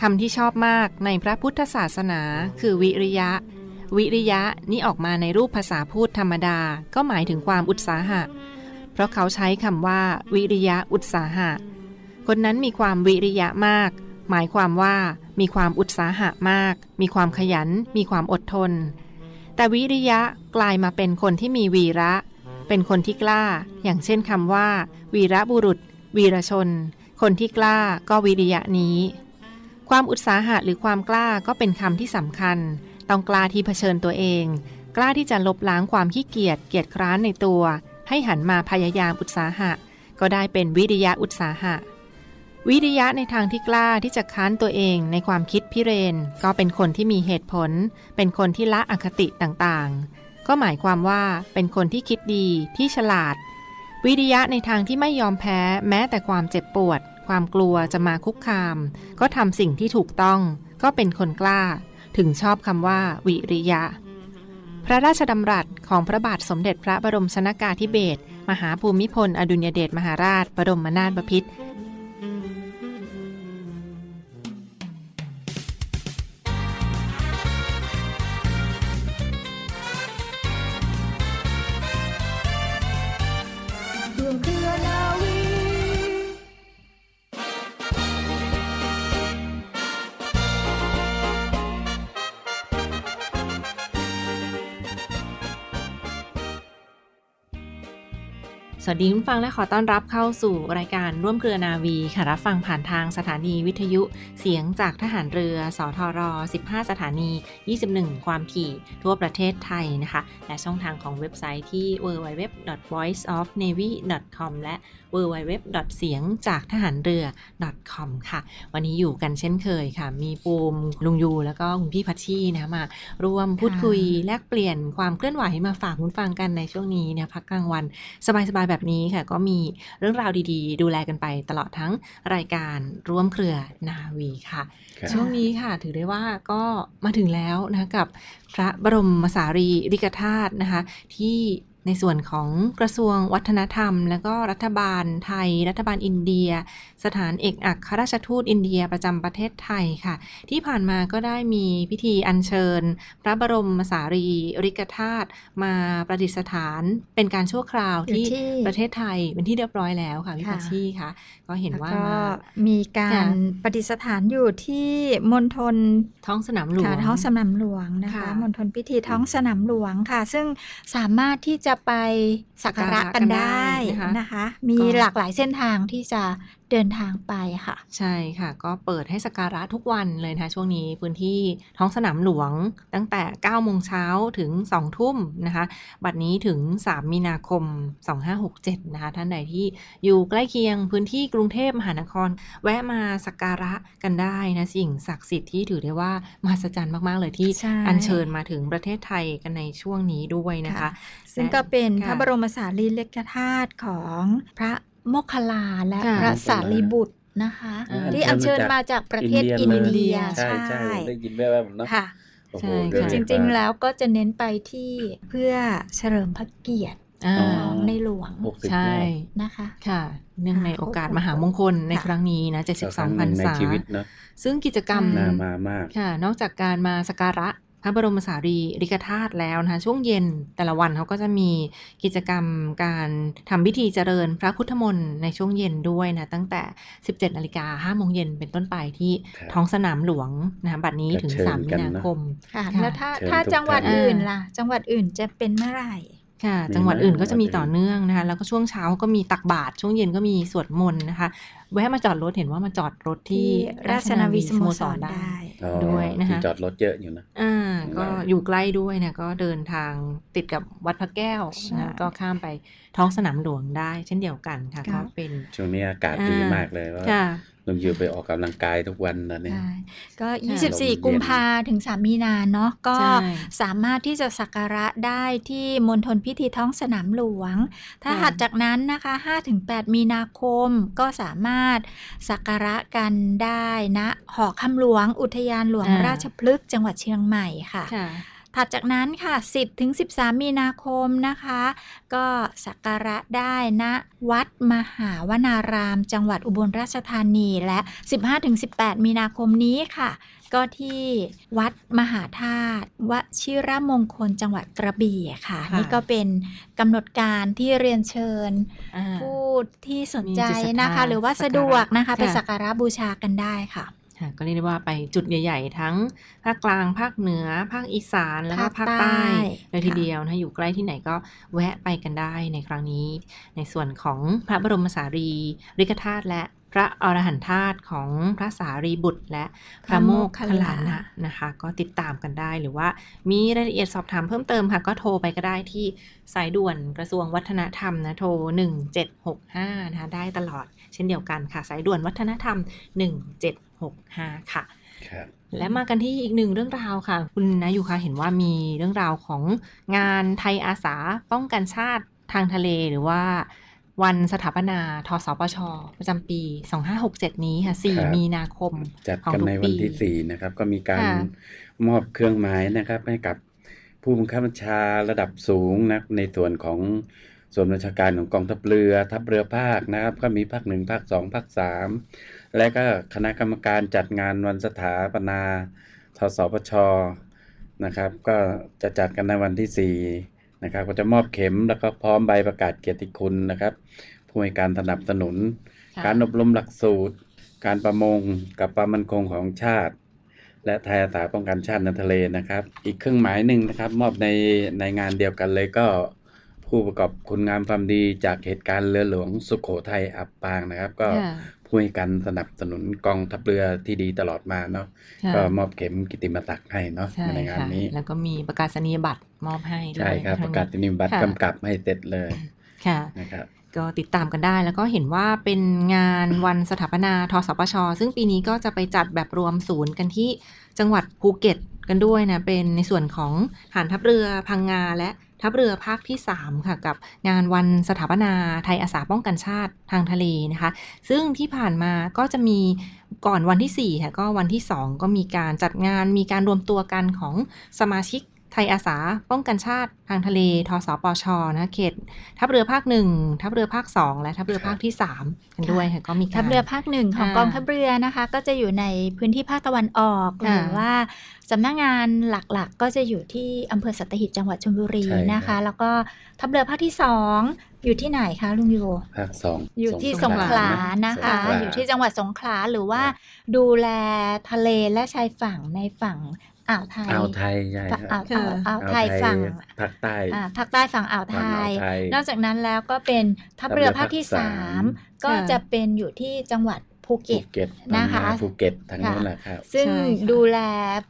คำที่ชอบมากในพระพุทธศาสนา คือวิริยะ วิริยะนี่ออกมาในรูปภาษาพูดธรรมดา ก็หมายถึงความอุตสาหะ เพราะเขาใช้คำว่า วิริยะอุตสาหะ คนนั้นมีความวิริยะมาก หมายความว่ามีความอุตสาหะมาก มีความขยัน มีความอดทน แต่วิริยะกลายมาเป็นคนที่มีวีระ เป็นคนที่กล้า อย่างเช่นคำว่า วีระบุรุษ วีรชน คนที่กล้าก็วิริยะนี้ ความอุตสาหะหรือความกล้าก็เป็นคำที่สำคัญ ต้องกล้าที่เผชิญตัวเอง กล้าที่จะลบล้างความขี้เกียจเกียจคร้านในตัว ให้หันมาพยายามอุตสาหะ ก็ได้เป็นวิริยะอุตสาหะ วิริยะในทางที่กล้าที่จะค้านตัวเองในความคิดพิเรน ก็เป็นคนที่มีเหตุผล เป็นคนที่ละอคติต่างๆ ก็หมายความว่าเป็นคนที่คิดดีที่ฉลาด วิริยะในทางที่ไม่ยอมแพ้แม้แต่ความเจ็บปวด ความกลัวจะมาคุกคาม ก็ทำสิ่งที่ถูกต้อง ก็เป็นคนกล้า ถึงชอบคำว่า วิริยะ พระราชดำรัสของพระบาทสมเด็จพระบรมชนากาธิเบศรมหาภูมิพล อดุญเดชมหาราช บรมนาถบพิตร ดีคุณฟังและขอต้อนรับเข้าสู่รายการร่วมเครือนาวีค่ะรับฟังผ่านทางสถานีวิทยุเสียงจากทหารเรือ สทร 15 สถานี 21 ความถี่ทั่วประเทศไทยนะคะ และช่องทางของเว็บไซต์ที่ www.voiceofnavy.com และ www. เสียงจากทหารเรือ .com ค่ะ วันนี้อยู่กันเช่นเคยค่ะ มีปูมลุงยูแล้วก็คุณพี่พัชชีนะมาร่วมพูดคุยแลกเปลี่ยนความเคลื่อนไหวมาฝากคุณฟังกันในช่วงนี้เนี่ยพักกลางวันสบายๆแบบนี้ค่ะ ก็มีเรื่องราวดีๆ ดูแลกันไปตลอดทั้งรายการร่วมเครือนาวีค่ะครับช่วงนี้ค่ะ ถือได้ว่าก็มาถึงแล้วนะคะกับพระบรมสารีริกธาตุนะคะ ที่ในส่วนของกระทรวงวัฒนธรรม และก็รัฐบาลไทย รัฐบาลอินเดียสถานเอกอัครราชทูตอินเดียประจำประเทศไทยค่ะ ที่ผ่านมาก็ได้มีพิธีอัญเชิญ พระบรมสารีริกธาตุมาประดิษฐานเป็นการชั่วคราวอยู่ที่ที่ประเทศไทยเป็นที่เรียบร้อยแล้วค่ะพี่ค่ะพัชชีค่ะ ก็เห็นว่าแล้วก็มามีกาค่ะรประดิษฐานอยู่ที่มณฑลท้องสนามหลวงค่ะท้องสนามหลวงนะคะค่ะมณฑลพิธีท้องสนามหลวงค่ะ ซึ่งสามารถที่จะไปสักการะกันได้สักการะกันได้นะคะนะคะ มีก็หลากหลายเส้นทางที่จะ เดินทางไปค่ะ ใช่ค่ะ ก็เปิดให้สักการะทุกวันเลยนะคะช่วงนี้พื้นที่ท้องสนามหลวงตั้งแต่ 9 โมงเช้าถึง 2 ทุ่มนะคะ บัดนี้ถึง 3 มีนาคม 2567 นะคะ ท่านใดที่อยู่ใกล้เคียงพื้นที่กรุงเทพมหานคร แวะมาสักการะกันได้นะ สิ่งศักดิ์สิทธิ์ที่ถือได้ว่ามหัศจรรย์มาก ๆ เลยที่ใช่อัญเชิญมาถึงประเทศไทยกันในช่วงนี้ด้วยนะคะ ซึ่งก็เป็นค่ะพระบรมสารีริกธาตุของพระ โมคคัลลาและค่ะพระสารีบุตรนะคะอ่าที่อัญเชิญมาจากประเทศอินเดียใช่ใช่ผมได้ยินแว่วๆเนาะค่ะโอ้โหใช่เดี๋ยวค่ะจริง ๆ แล้วก็จะเน้นไปที่เพื่อเฉลิมพระเกียรติอ่าของในหลวงหกสิบใช่นะคะค่ะ เนื่องในโอกาสมหามงคลในครั้งนี้นะ72พรรในษาชีวิตเนาะซึ่งกิจกรรมใช่น่ามามากค่ะ นอกจากการมาสักการะ พระบรมสารีริกธาตุแล้วนะคะช่วงเย็นแต่ละวันเขาก็จะมีกิจกรรมการทำพิธีเจริญพระพุทธมนต์ในช่วงเย็นด้วยนะ ตั้งแต่ 17นาฬิกา5โมงเย็นเป็นต้นไปที่ครับท้องสนามหลวงนะคะบัดนี้ถึงก็เชิญ3มีกันนานะคมค่ะค่ะ แล้วถ้าเชิญถ้าทุกจังหวัดท่านอื่นล่ะ จังหวัดอื่นจะเป็นเมื่อไหร่ ค่ะมีจังหวัดอื่นก็จะมีไหมต่อเนื่องนะคะ แล้วก็ช่วงเช้าก็มีตักบาตรช่วงเย็นก็มีสวดมนต์นะคะ แวะมาจอดรถเห็นว่ามาจอดรถที่ที่ราชนาวีสโมสรได้อ๋อด้วยนะคะที่จอดรถเยอะอยู่นะอ่าก็ได้อยู่ใกล้ด้วยนะก็เดินทางติดกับวัดพระแก้วใช่นะก็ข้ามไปท้องสนามหลวงได้ เช่นเดียวกันค่ะค่ะก็เป็นช่วงนี้อากาศดีอ่ามมากเลยว่า ค่ะลุงอยู่ไปออกกำลังกายทุกวันนะเนี่ยใช่ก็ลมเย็น24 กุมภาถึง 3 มีนาเนาะก็ใช่สามารถที่จะสักการะได้ที่มณฑลพิธีท้องสนามหลวง ถ้าค่ะหัดจากนั้นนะคะ 5-8 มีนาคมก็สามารถสักการะกันได้ณหอคำหลวงอุทยานหลวงอ่าราชพฤกษ์จังหวัดเชียงใหม่ค่ะค่ะ ถัดจากนั้นค่ะ 10ถึง13 มีนาคมนะคะ ก็สักการะได้ณวัดมหาวนาราม จังหวัดอุบลราชธานีและ 15ถึง18 มีนาคมนี้ค่ะ ก็ที่วัดมหาธาตุวชิรมงคลจังหวัดกระบี่ค่ะค่ะนี่ก็เป็นกำหนดการที่เรียนเชิญอ่าผู้ที่สนใจมีจิตศรัทธานะคะ หรือว่าสะดวกนะคะสักการะไปค่ะสักการะบูชากันได้ค่ะค่ะ ก็เรียกได้ว่าไปจุดใหญ่ๆ ทั้งภาคกลางภาคเหนือ ภาคอีสานแล้วก็ภาภาคคใต้ใต้เลยทีค่ะเดียวนะอยู่ใกล้ที่ไหนก็แวะไปกันได้ในครั้งนี้ ในส่วนของพระบรมสารีริกธาตุและพระอรหันตธาตุของพระสารีบุตร และพระโมคคัลลานะนะคะ ก็ติดตามกันได้หรือว่ามีรายละเอียดสอบถามเพิ่มเติมค่ะ ก็โทรไปก็ได้ที่สายด่วนกระทรวงวัฒนธรรมนะโทร 1765 นะคะได้ตลอดเช่นเดียวกันค่ะ สายด่วนวัฒนธรรม 1765 ค่ะครับและมากันที่อีกหนึ่งเรื่องราวค่ะ คุณนายุคะเห็นว่ามีเรื่องราวของงานไทยอาสาป้องกันชาติทางทะเลหรือว่าวันสถาปนาทสปช ประจำปี 2567 นี้ค่ะครับ4มีนาคม จัดของกันทุกในปีวันที่สี่นะครับ ก็มีการค่ะมอบเครื่องหมายนะครับให้กับผู้บังคับบัญชาระดับสูงนะในส่วนของส่วนราชการของกองทัพเรือ ทัพเรือภาคนะครับ ก็มีภาคหนึ่งภาคสองภาคสาม และก็คณะกรรมการจัดงานวันสถาปนาทสปชนะครับ ก็จะจัดกันในวันที่สี่นะครับ ก็จะมอบเข็มแล้วก็พร้อมใบประกาศเกียรติคุณนะครับ ผู้ให้การสนับสนุนค่ะการอบรมหลักสูตร การประมงกับความมั่นคงของชาติ และไทยอาสาป้องกันชาติในทะเลนะครับ อีกเครื่องหมายหนึ่งนะครับ มอบในในงานเดียวกันเลยก็ผู้ประกอบคุณงามความดีจากเหตุการณ์เรือหลวงสุขโขทัยอับปางนะครับ ก็ค่ะ ผู้ให้การสนับสนุนกองทัพเรือที่ดีตลอดมาเนาะค่ะก็มอบเข็มกิตติมศักดิ์ให้เนาะใช่ในงานค่ะนี้ แล้วก็มีประกาศนียบัตรมอบให้ด้วยใช่ครับทั้ประงกาศนียบัตรค่ะกำกับให้เสร็จเลยค่ะนะครับก็ติดตามกันได้แล้วก็เห็นว่าเป็นงานวันสถาปนาทสปช ซึ่งปีนี้ก็จะไปจัดแบบรวมศูนย์กันที่จังหวัดภูเก็ตกันด้วยนะ เป็นในส่วนของฐานทัพเรือพังงาและ ทัพเรือภาคที่ 3 ค่ะ กับงานวันสถาปนาไทยอาสาป้องกันชาติทางทะเลนะคะ ซึ่งที่ผ่านมาก็จะมีก่อนวันที่4ค่ะก็วันที่ 2 ก็มีการจัดงานมีการรวมตัวกันของสมาชิก ไทยอาสาป้องกันชาติทางทะเลทสปชนะเขตทัพเรือภาคหนึ่งทัพเรือภาคสองและทัพเรือภาคที่สามกันด้วยค่ะก็มีการทัพเรือภาคหนึ่งของอ่ากองทัพเรือนะคะ ก็จะอยู่ในพื้นที่ภาคตะวันออกหค่ะรือว่าสำนักงานหลักๆ ก็จะอยู่ที่อำเภอสัตหีบจังหวัดชลบุรีใช่ครับนะคะ แล้วก็ทัพเรือภาคที่สองอยู่ที่ไหนคะลุงโยภาคสองอยู่ที่สงขลานะคะสงขลาอยู่ที่จังหวัดสงขลาหรือว่าดูแลทะเลและชายฝั่งในฝั่ง อ่าวไทยอ่าวไทยใช่ครับอ่าวค่ะอ่าวอ่าวไทยฝั่งภาคใต้อ่าภาคใต้ฝั่งอ่าวไทยฝั่งอ่าวไทย นอกจากนั้นแล้วก็เป็นทัพเรือภาคที่ทัพเรือภาคสาม3ก็จะเป็นอยู่ที่จังหวัดภูเก็ตภูเก็ตนะคะภูเก็ตทางนู้นแหละครับซึ่งใช่ค่ะดูแล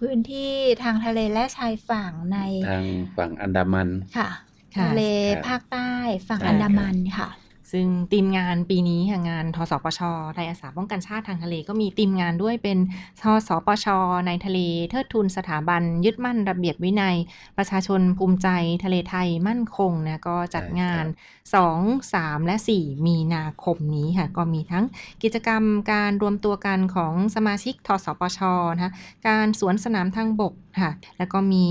พื้นที่ทางทะเลและชายฝั่งในทางฝั่งอันดามันค่ะค่ะทะเลครับภาคใต้ฝั่งใช่อันดามันค่ะ ซึ่งทีมงานปีนี้ค่ะงานทสปชไทยอาสาป้องกันชาติทางทะเลก็มีทีมงานด้วยเป็นทสปช ในทะเล เทิดทุนสถาบัน ยึดมั่นระเบียบวินัย ประชาชนภูมิใจทะเลไทยมั่นคงนะก็จัดงาน 2 3 และ 4 มีนาคมนี้ค่ะก็มีทั้งกิจกรรมการรวมตัวกันของสมาชิกทสปชนะคะการสวนสนามทางบก ค่ะ แล้วก็มี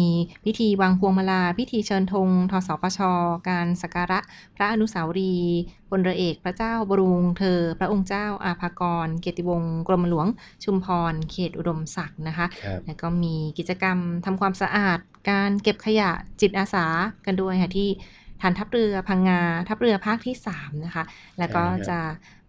พิธีวางพวงมาลา พิธีเชิญธงทสปช การสักการะ พระอนุสาวรีย์พลเรือเอกพระเจ้าบรุงเธอ พระองค์เจ้าอาภากร เกียรติวงศ์กรมหลวง ชุมพร เขตอุดมศักดิ์นะคะครับแล้วก็มีกิจกรรมทำความสะอาด การเก็บขยะจิตอาสากันด้วยค่ะที่ ฐานทัพเรือพังงา ทัพเรือภาคที่ 3 นะคะ แล้วก็ใช่ครับจะ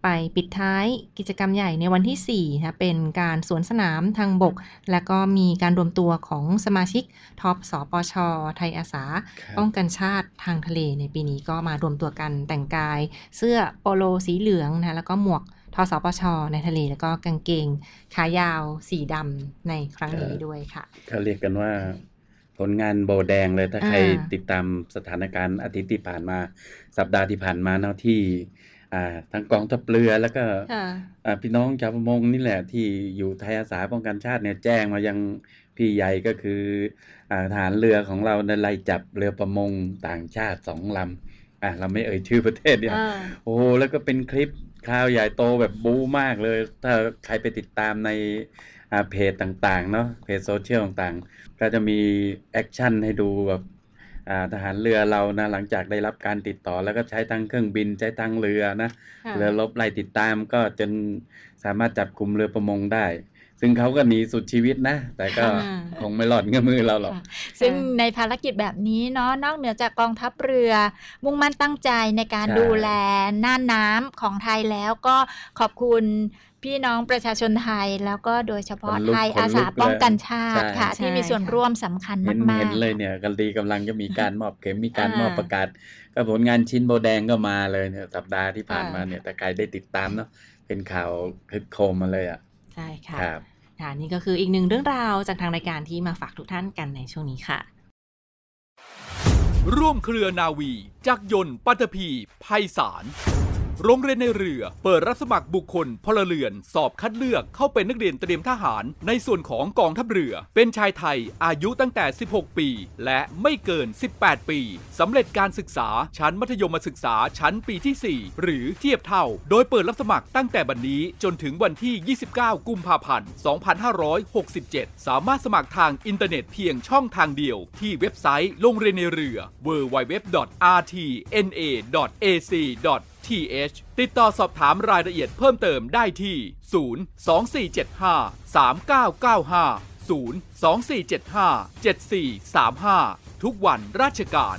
ไปปิดท้ายกิจกรรมใหญ่ในวันที่4นะคะเป็นการสวนสนามทางบก แล้วก็มีการรวมตัวของสมาชิกท็อปสปช ไทยอาสาครับป้องกันชาติทางทะเลในปีนี้ก็มารวมตัวกันแต่งกาย เสื้อโปโลสีเหลืองนะแล้วก็หมวกทสปช ในทะเล แล้วก็กางเกงขายาวสีดำในครั้งนี้ด้วยค่ะเขาเรียกกันว่า ผลงานโบแดงเลยถ้าอ่าใครติดตามสถานการณ์อาทิตย์ที่ผ่านมา สัปดาห์ที่ผ่านมาเนาะที่อ่าทางกองทัพเรือแล้วก็ค่ะอ่าพี่น้องชาวประมงนี่แหละที่อยู่ไทยอาสาป้องกันชาติเนี่ยแจ้งมายังพี่ใหญ่ก็คืออ่าทหารเรือของเราในไล่จับเรือประมงต่างชาติสองลำอ่าเราไม่เอ่ยชื่อประเทศเนี่ยอ่าโอ้โหแล้วก็เป็นคลิปข่าวใหญ่โตแบบบู๊มากเลย ถ้าใครไปติดตามในอ่า เพจต่างๆเนาะ page social ต่างๆ ก็จะมี action ให้ดูแบบอ่าทหารเรือเรานะหลังจากได้รับการติดต่อแล้วก็ใช้ทั้งเครื่องบินใช้ทั้งเรือนะค่ะเรือรบไล่ติดตามก็จนสามารถจับกลุ่มเรือประมงได้ ซึ่งเขาก็หนีสุดชีวิตนะ แต่ก็อ่าคงไม่หลอดเงื่อมือเราหรอกค่ะซึ่งในภารกิจแบบนี้เนาะนอกเหนือจากกองทัพเรือ มุ่งมั่นตั้งใจในการใช่ดูแลน่านน้ำของไทยแล้วก็ขอบคุณ พี่น้องประชาชนไทย แล้วก็โดยเฉพาะขนลุกไทยขนลุกอาสาป้องกันชาติใช่ค่ะใช่ที่มีส่วนค่ะร่วมสำคัญเห็นมากเห็นๆเลยเนี่ยกันดีกำลังจะมีการมอบเข็มมีการอ่ามมอบประกาศก็ผลงานชิ้นโบแดงก็มาเลยเนี่ยสัปดาห์ที่ผ่านค่ะมาเนี่ยแต่ใครได้ติดตามเนาะเป็นข่าวคึกโครมมาเลยอะใช่ค่ะครับค่ะนี่ก็คืออีกหนึ่งเรื่องราวจากทางรายการที่มาฝากทุกท่านกันในช่วงนี้ค่ะ ร่วมเครือนาวี จักรยนต์ปัตภีไพศาล โรงเรียนในเรือ เปิดรับสมัครบุคคลพลเรือน สอบคัดเลือกเข้าเป็นนักเรียนเตรียมทหาร ในส่วนของกองทัพเรือ เป็นชายไทยอายุตั้งแต่ 16 ปี และไม่เกิน 18 ปีสำเร็จการศึกษาชั้นมัธยมศึกษาชั้นปีที่ 4 หรือเทียบเท่า โดยเปิดรับสมัครตั้งแต่บัดนนี้จนถึงวันที่ 29 กุมภาพันธ์ 2567 สามารถสมัครทางอินเทอร์เน็ตเพียงช่องทางเดียว ที่เว็บไซต์โรงเรียนในเรือ www.rtna.ac th ติดต่อสอบถามรายละเอียดเพิ่มเติมได้ที่ 02475 3995 02475 7435 ทุกวันราชการ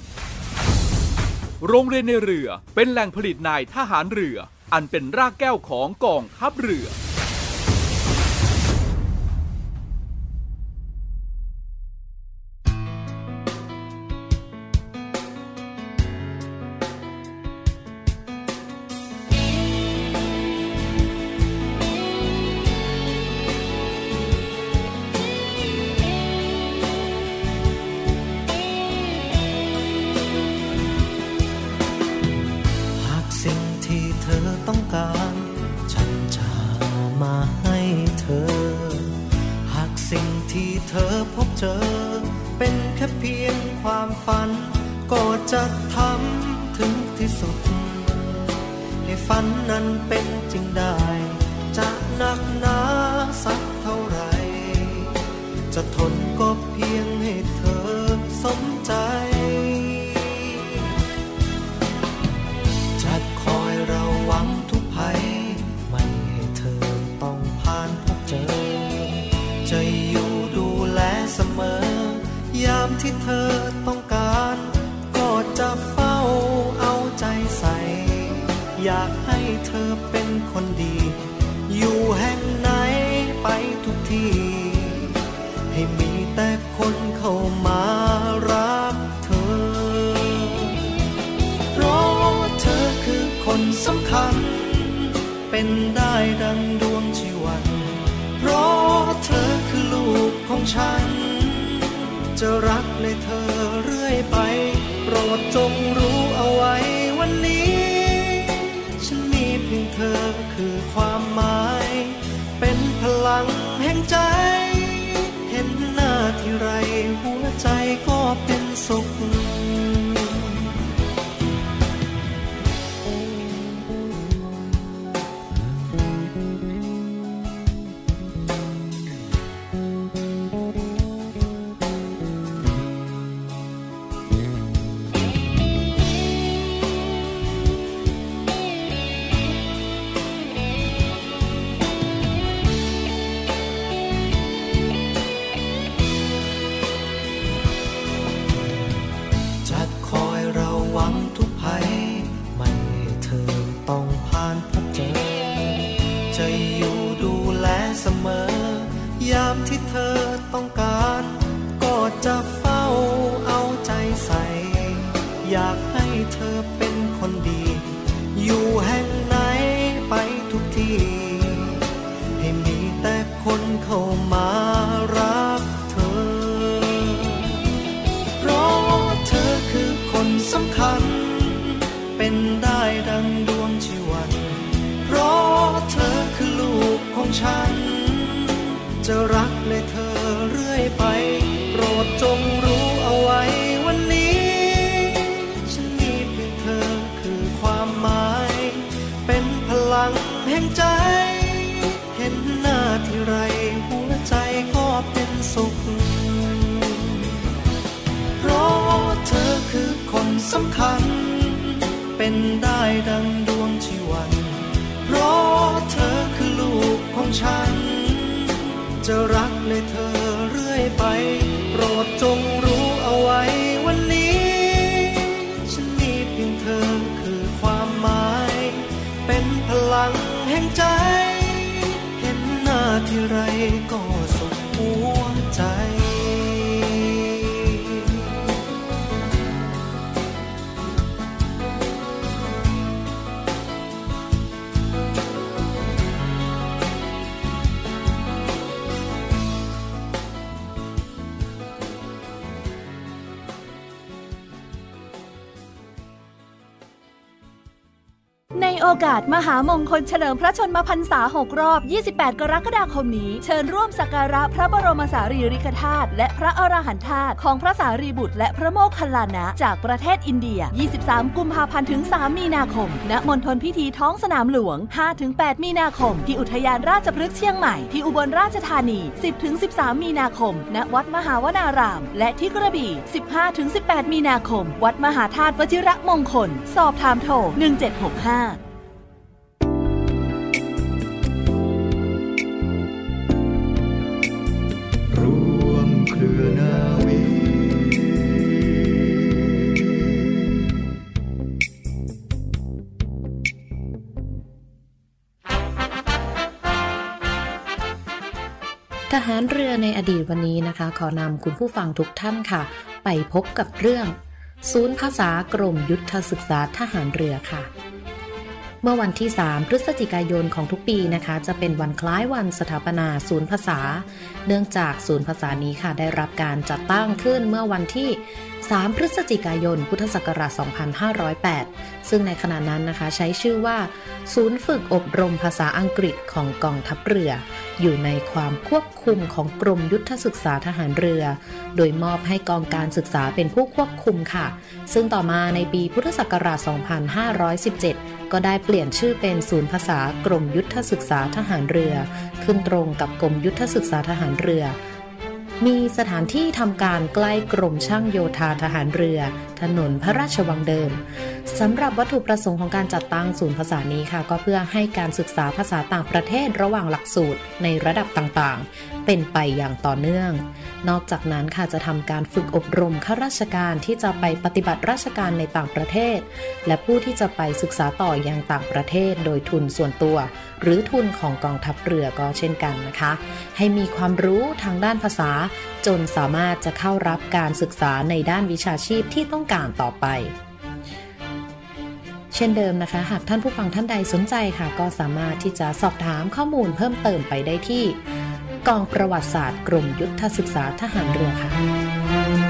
โรงเรียนในเรือเป็นแหล่งผลิตนายทหารเรือ อันเป็นรากแก้วของกองทัพเรือ ที่เธอพบเจอ เป็นแค่เพียงความฝัน ก็จะทำถึงที่สุด ให้ฝันนั้นเป็นจริงได้ จะหนักหนาสักเท่าไหร่จะทนก็เพียงให้เธอสมใจ อต้องการ ก็จะเฝ้าเอาใจใส่ อยากให้เธอเป็นคนดี อยู่แห่งไหนไปทุกที่ ให้มีแต่คนเข้ามารักเธอ เพราะเธอคือคนสำคัญ เป็นได้ดังดวงชีวัน เพราะเธอคือลูกของฉัน จะรักในเธอเรื่อยไป โปรดจงรู้เอาไว้วันนี้ ฉันมีเพียงเธอคือความหมาย เป็นพลังแห่งใจ เห็นหน้าที่ไรหัวใจก็เป็นสุข ฉัน จะรักในเธอเรื่อยไป โปรดจงรู้เอาไว้วันนี้ ฉันมีเพียงเธอคือความหมาย เป็นพลังแห่งใจ เห็นหน้าที่ไรหัวใจก็เป็นสุข เพราะเธอคือคนสำคัญ เป็นได้ดัง ของฉัน จะรักในเธอเรื่อยไป โปรดจงรู้เอาไว้วันนี้ ฉันมีเพียงเธอคือความหมาย เป็นพลังแห่งใจ กาสมหามงคลเฉลิมพระชนมพรรษา 6 รอบ 28 กรกฎาคมนี้ เชิญร่วมสักการะพระบรมสารีริกธาตุและพระอรหันตธาตุของพระสารีบุตร และพระโมคคัลลานะ จากประเทศอินเดีย 23 กุมภาพันธ์ถึง 3 มีนาคม ณ มณฑลพิธีท้องสนามหลวง 5-8 มีนาคม ที่อุทยานราชพฤกษ์เชียงใหม่ ที่อุบลราชธานี 10-13 มีนาคม ณ วัดมหาวนาราม และที่กระบี่ 15-18 มีนาคม วัดมหาธาตุวชิระมงคล สอบถามโทร1765านเรือในอดีตวันนี้นะคะ ขอนำคุณผู้ฟังทุกท่านค่ะ ไปพบกับเรื่อง ศูนย์ภาษากรมยุทธศึกษาทหารเรือค่ะ เมื่อวันที่ 3 พฤศจิกายนของทุกปีนะคะ จะเป็นวันคล้ายวันสถาปนาศูนย์ภาษา เนื่องจากศูนย์ภาษานี้ค่ะ ได้รับการจัดตั้งขึ้นเมื่อวันที่ 3 พฤศจิกายน พุทธศักราช 2508 ซึ่งในขณะนั้นนะคะใช้ชื่อว่า ศูนย์ฝึกอบรมภาษาอังกฤษของกองทัพเรือ อยู่ในความควบคุมของกรมยุทธศึกษาทหารเรือ โดยมอบให้กองการศึกษาเป็นผู้ควบคุมค่ะ ซึ่งต่อมาในปีพุทธศักราช 2517 ก็ได้เปลี่ยนชื่อเป็นศูนย์ภาษากรมยุทธศึกษาทหารเรือ ขึ้นตรงกับกรมยุทธศึกษาทหารเรือ มีสถานที่ทำการใกล้กรมช่างโยธาทหารเรือ ถนนพระราชวังเดิมสำหรับวัตถุประสงค์ของการจัดตั้งศูนย์ภาษานี้ค่ะ ก็เพื่อให้การศึกษาภาษาต่างประเทศระหว่างหลักสูตรในระดับต่างๆ เป็นไปอย่างต่อเนื่อง นอกจากนั้นค่ะจะทำการฝึกอบรมข้าราชการที่จะไปปฏิบัติราชการในต่างประเทศ และผู้ที่จะไปศึกษาต่ออยังต่างประเทศ โดยทุนส่วนตัว หรือทุนของกองทัพเรือก็เช่นกันนะคะ ให้มีความรู้ทางด้านภาษา จนสามารถจะเข้ารับการศึกษาในด้านวิชาชีพที่ต้องการต่อไป เช่นเดิมนะคะ หากท่านผู้ฟังท่านใดสนใจค่ะ ก็สามารถที่จะสอบถามข้อมูลเพิ่มเติมไปได้ที่ กองประวัติศาสตร์กรมยุทธศึกษาทหารเรือค่ะ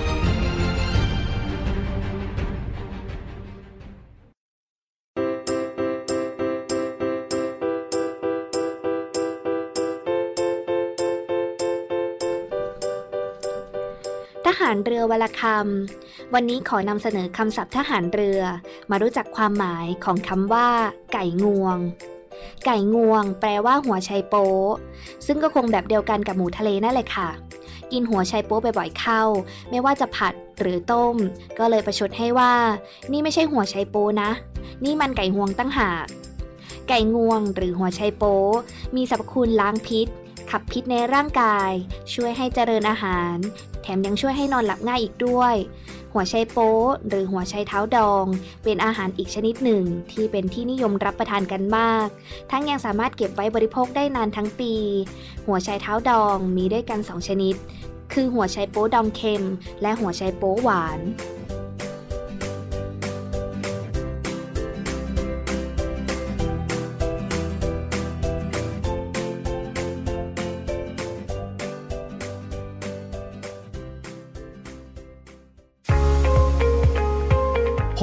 ารเรือวลคำ วันนี้ขอนำเสนอคำศัพท์ทหารเรือ มารู้จักความหมายของคำว่า ไก่งวง ไก่งวง แปลว่าหัวไชโป๊ซึ่งก็คงแบบเดียวกันกับหมูทะเลนั่นแหละค่ะ กินหัวไชโป๊บ่อยๆเข้า ไม่ว่าจะผัดหรือต้ม ก็เลยประชดให้ว่า นี่ไม่ใช่หัวไชโป๊นะ นี่มันไก่งวงตั้งหากไก่งวงหรือหัวไชโป๊มีสรรพคุณล้างพิษ ขับพิษในร่างกาย ช่วยให้เจริญอาหาร แถมยังช่วยให้นอนหลับง่ายอีกด้วย หัวไชโป๊หรือหัวไชเท้าดอง เป็นอาหารอีกชนิดหนึ่ง ที่เป็นที่นิยมรับประทานกันมาก ทั้งยังสามารถเก็บไว้บริโภคได้นานทั้งปี หัวไชเท้าดองมีด้วยกัน 2 ชนิด คือหัวไชโป๊ดองเค็ม และหัวไชโป๊หวาน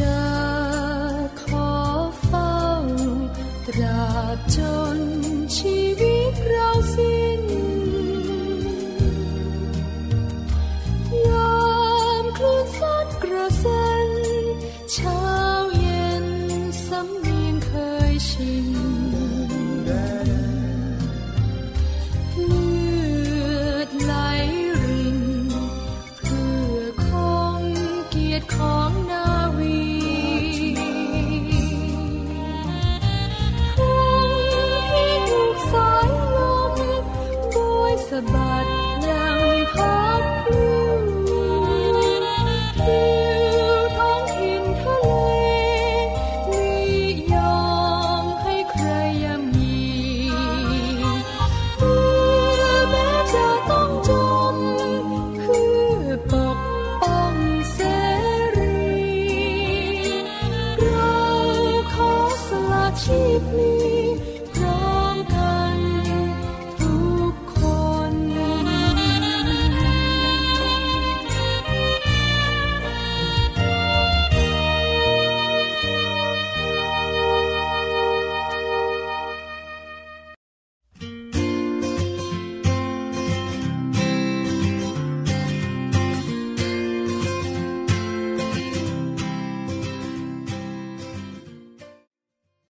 จะขอเฝ้าตราบจนชีวิต